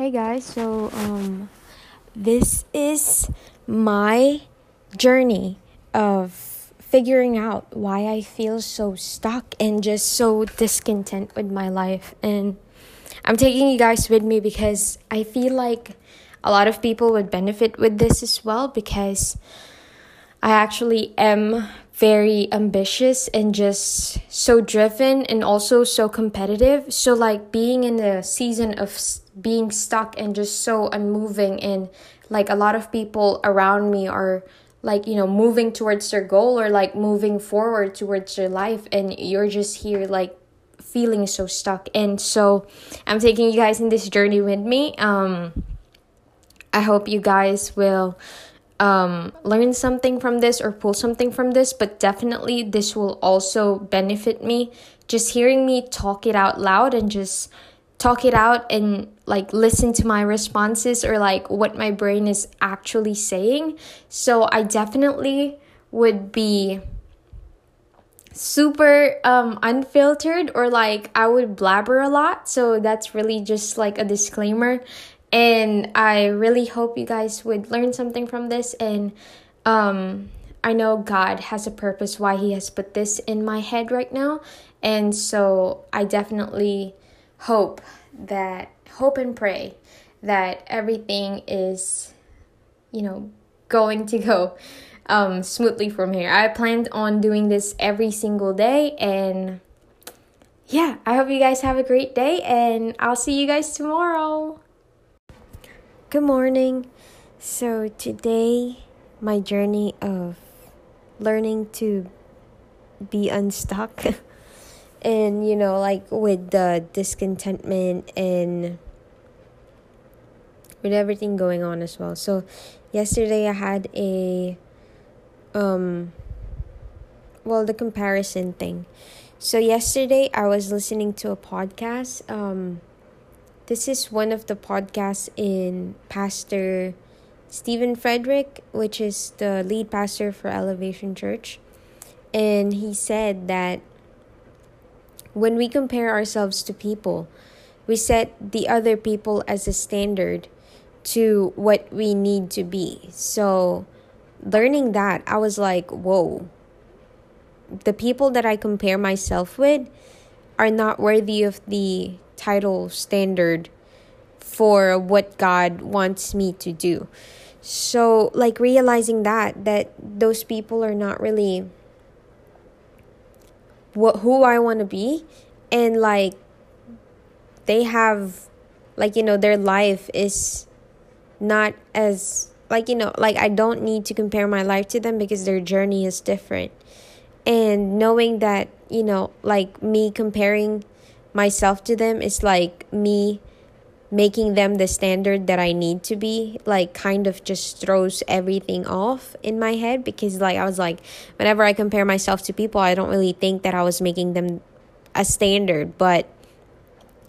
Hey guys, so um this is my journey of figuring out why I feel so stuck and just so discontent with my life. And I'm taking you guys with me because I feel like a lot of people would benefit with this as well because I actually am very ambitious and just so driven and also so competitive. So, like, being in the season of being stuck and just so unmoving, and like a lot of people around me are like, you know, moving towards their goal or like moving forward towards their life, and you're just here, like, feeling so stuck. And so, I'm taking you guys in this journey with me. Um, I hope you guys will um, learn something from this or pull something from this, but definitely this will also benefit me. Just hearing me talk it out loud and just talk it out and like listen to my responses or like what my brain is actually saying. So I definitely would be super um unfiltered or like I would blabber a lot. So that's really just like a disclaimer and I really hope you guys would learn something from this. And um, I know God has a purpose why He has put this in my head right now. And so I definitely hope that, hope and pray that everything is, you know, going to go um, smoothly from here. I planned on doing this every single day. And yeah, I hope you guys have a great day. And I'll see you guys tomorrow. Good morning. So, today, my journey of learning to be unstuck and, you know, like with the discontentment and with everything going on as well. So, yesterday I had a, um, well, the comparison thing. So, yesterday I was listening to a podcast, um, this is one of the podcasts in Pastor Steven Furtick, which is the lead pastor for Elevation Church. And he said that when we compare ourselves to people, we set the other people as a standard to what we need to be. So, learning that, I was like, whoa, the people that I compare myself with are not worthy of the title standard for what God wants me to do. So like realizing that that those people are not really what who I want to be and like they have like you know their life is not as like you know like I don't need to compare my life to them because their journey is different. And knowing that, you know, like me comparing myself to them is like me making them the standard that I need to be, like kind of just throws everything off in my head because like I was like whenever I compare myself to people, I don't really think that I was making them a standard, but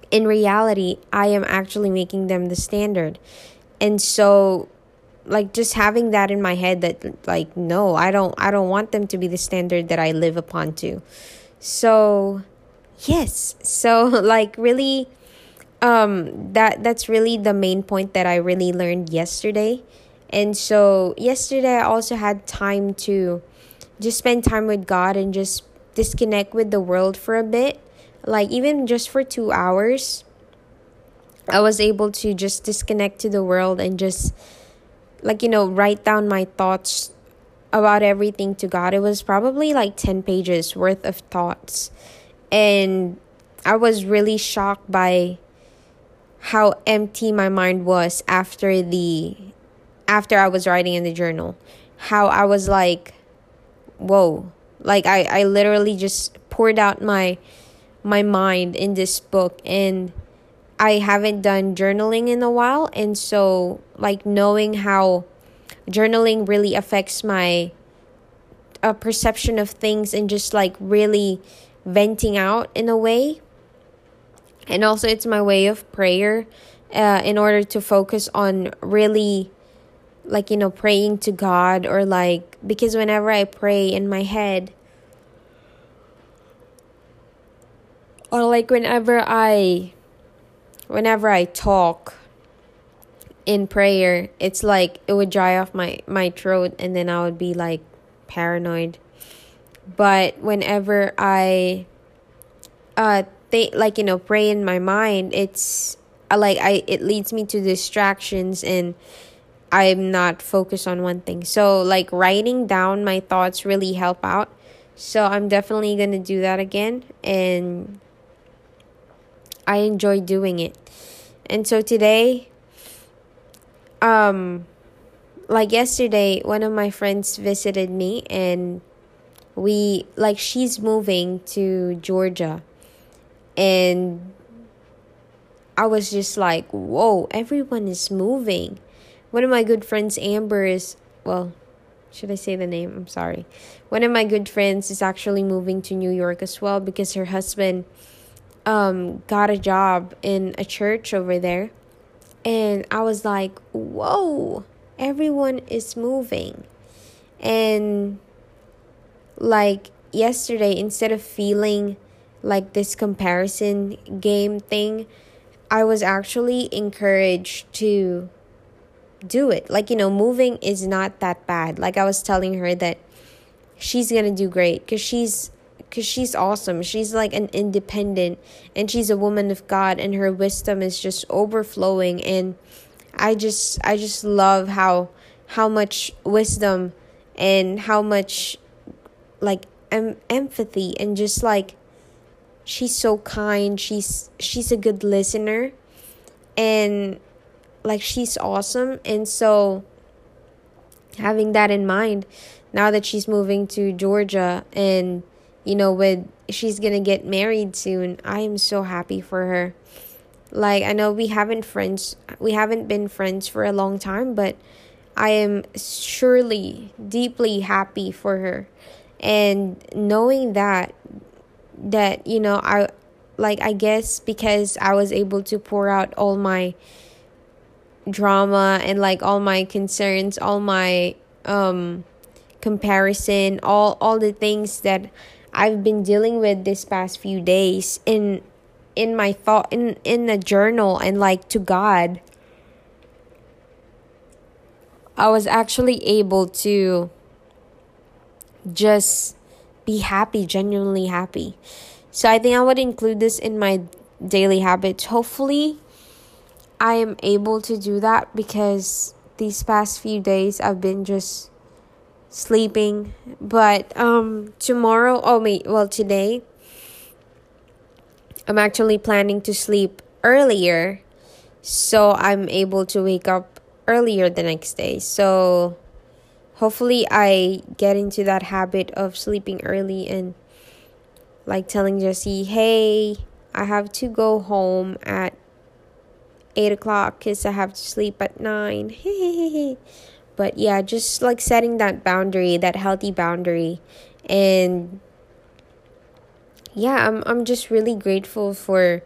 in reality, I am actually making them the standard. And so like just having that in my head that like no, I don't I don't want them to be the standard that I live upon to. So yes. So like really um that that's really the main point that i really learned yesterday. And so yesterday i also had time to just spend time with god and just disconnect with the world for a bit. Like even just for 2 hours i was able to just disconnect to the world and just like you know write down my thoughts about everything to god. It was probably like 10 pages worth of thoughts and I was really shocked by how empty my mind was after the after I was writing in the journal. How I was like, whoa. Like I, I literally just poured out my my mind in this book and I haven't done journaling in a while and so like knowing how journaling really affects my uh, perception of things and just like really venting out in a way. And also, it's my way of prayer uh, in order to focus on really, like, you know, praying to God or like, because whenever I pray in my head, or like whenever I, whenever I talk, in prayer, it's like it would dry off my my throat and then I would be like paranoid. But whenever I uh think like you know pray in my mind, it's like I it leads me to distractions and I'm not focused on one thing. So like writing down my thoughts really help out. So I'm definitely going to do that again and I enjoy doing it. And so today um like yesterday one of my friends visited me and we like she's moving to Georgia and I was just like, "Whoa, everyone is moving." One of my good friends Amber is well, should I say the name? I'm sorry. One of my good friends is actually moving to New York as well because her husband um got a job in a church over there and I was like, whoa, everyone is moving. And like yesterday, instead of feeling like this comparison game thing, I was actually encouraged to do it. Like, you know, moving is not that bad. Like, I was telling her that she's gonna do great because she's because she's awesome. She's like an independent and she's a woman of God and her wisdom is just overflowing and I just I just love how how much wisdom and how much like em- empathy and just like she's so kind. She's she's a good listener and like she's awesome and so having that in mind now that she's moving to Georgia and you know, with she's gonna get married soon. I am so happy for her. Like I know we haven't friends we haven't been friends for a long time, but I am surely deeply happy for her. And knowing that that, you know, I like I guess because I was able to pour out all my drama and like all my concerns, all my um comparison, all all the things that I've been dealing with this past few days in in my thought in in a journal and like to God I was actually able to just be happy, genuinely happy. So I think I would include this in my daily habits. Hopefully I am able to do that because these past few days I've been just sleeping. But um tomorrow, oh wait, well today I'm actually planning to sleep earlier so I'm able to wake up earlier the next day. So hopefully I get into that habit of sleeping early and like telling Jesse, hey, I have to go home at eight o'clock because I have to sleep at nine. but yeah just like setting that boundary that healthy boundary and yeah i'm i'm just really grateful for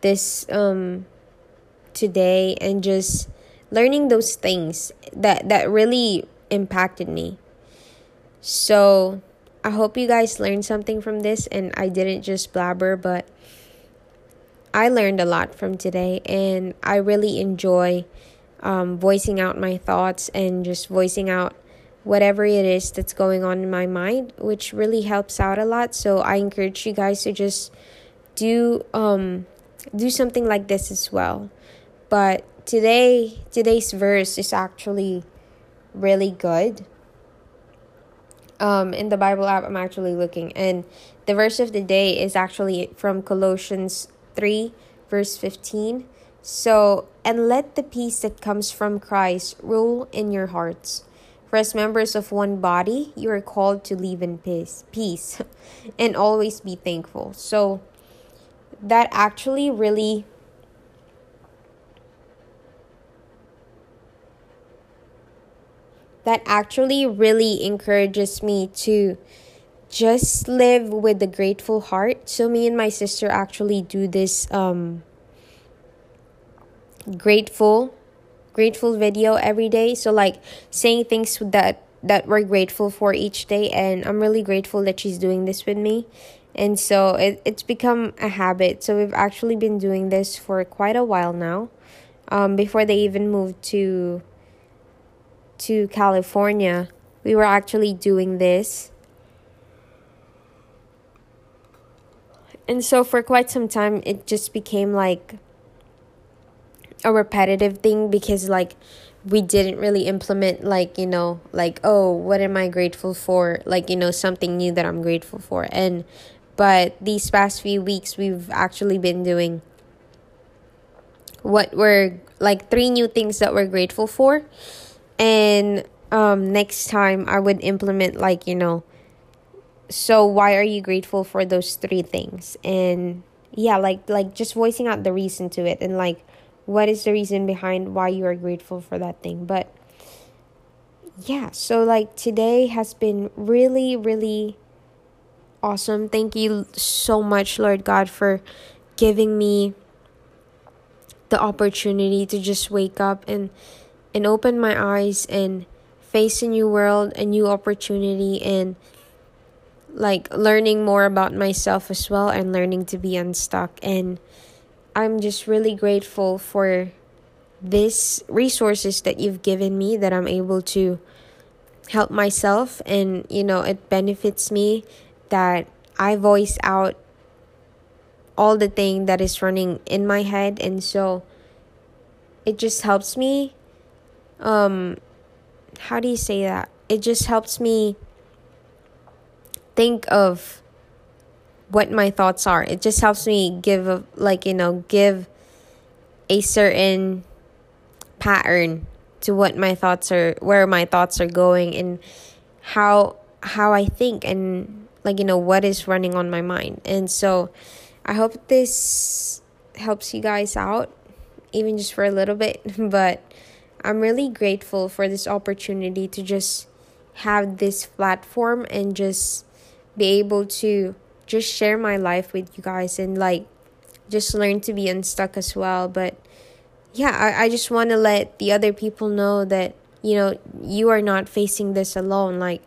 this um today and just learning those things that that really impacted me so i hope you guys learned something from this and i didn't just blabber but i learned a lot from today and i really enjoy um, voicing out my thoughts and just voicing out whatever it is that's going on in my mind, which really helps out a lot. So I encourage you guys to just do um do something like this as well. But today today's verse is actually really good. Um in the Bible app I'm actually looking and the verse of the day is actually from Colossians 3 verse 15 so, and let the peace that comes from Christ rule in your hearts. For as members of one body, you are called to live in peace, peace, and always be thankful. So, that actually really that actually really encourages me to just live with a grateful heart. So me and my sister actually do this um grateful grateful video every day. So like saying things that that we're grateful for each day. And i'm really grateful that she's doing this with me. And so it, it's become a habit. So we've actually been doing this for quite a while now. Um, before they even moved to to California, we were actually doing this. And so for quite some time it just became like a repetitive thing because like we didn't really implement like you know like oh what am i grateful for? Like you know something new that i'm grateful for. And but these past few weeks we've actually been doing what we're like three new things that we're grateful for and um next time i would implement like you know so why are you grateful for those three things? And yeah like like just voicing out the reason to it and like what is the reason behind why you are grateful for that thing? But yeah so like today has been really really awesome. Thank you so much lord god for giving me the opportunity to just wake up and and open my eyes and face a new world a new opportunity and like learning more about myself as well and learning to be unstuck. And I'm just really grateful for this resources that you've given me that I'm able to help myself. And you know it benefits me that I voice out all the thing that is running in my head. And so it just helps me um how do you say that it just helps me think of what my thoughts are. It just helps me give a, like you know give a certain pattern to what my thoughts are, where my thoughts are going, and how how I think, and like you know what is running on my mind. And so, I hope this helps you guys out, even just for a little bit. But I'm really grateful for this opportunity to just have this platform and just be able to just share my life with you guys and like just learn to be unstuck as well. But yeah, I, I just want to let the other people know that, you know, you are not facing this alone. Like,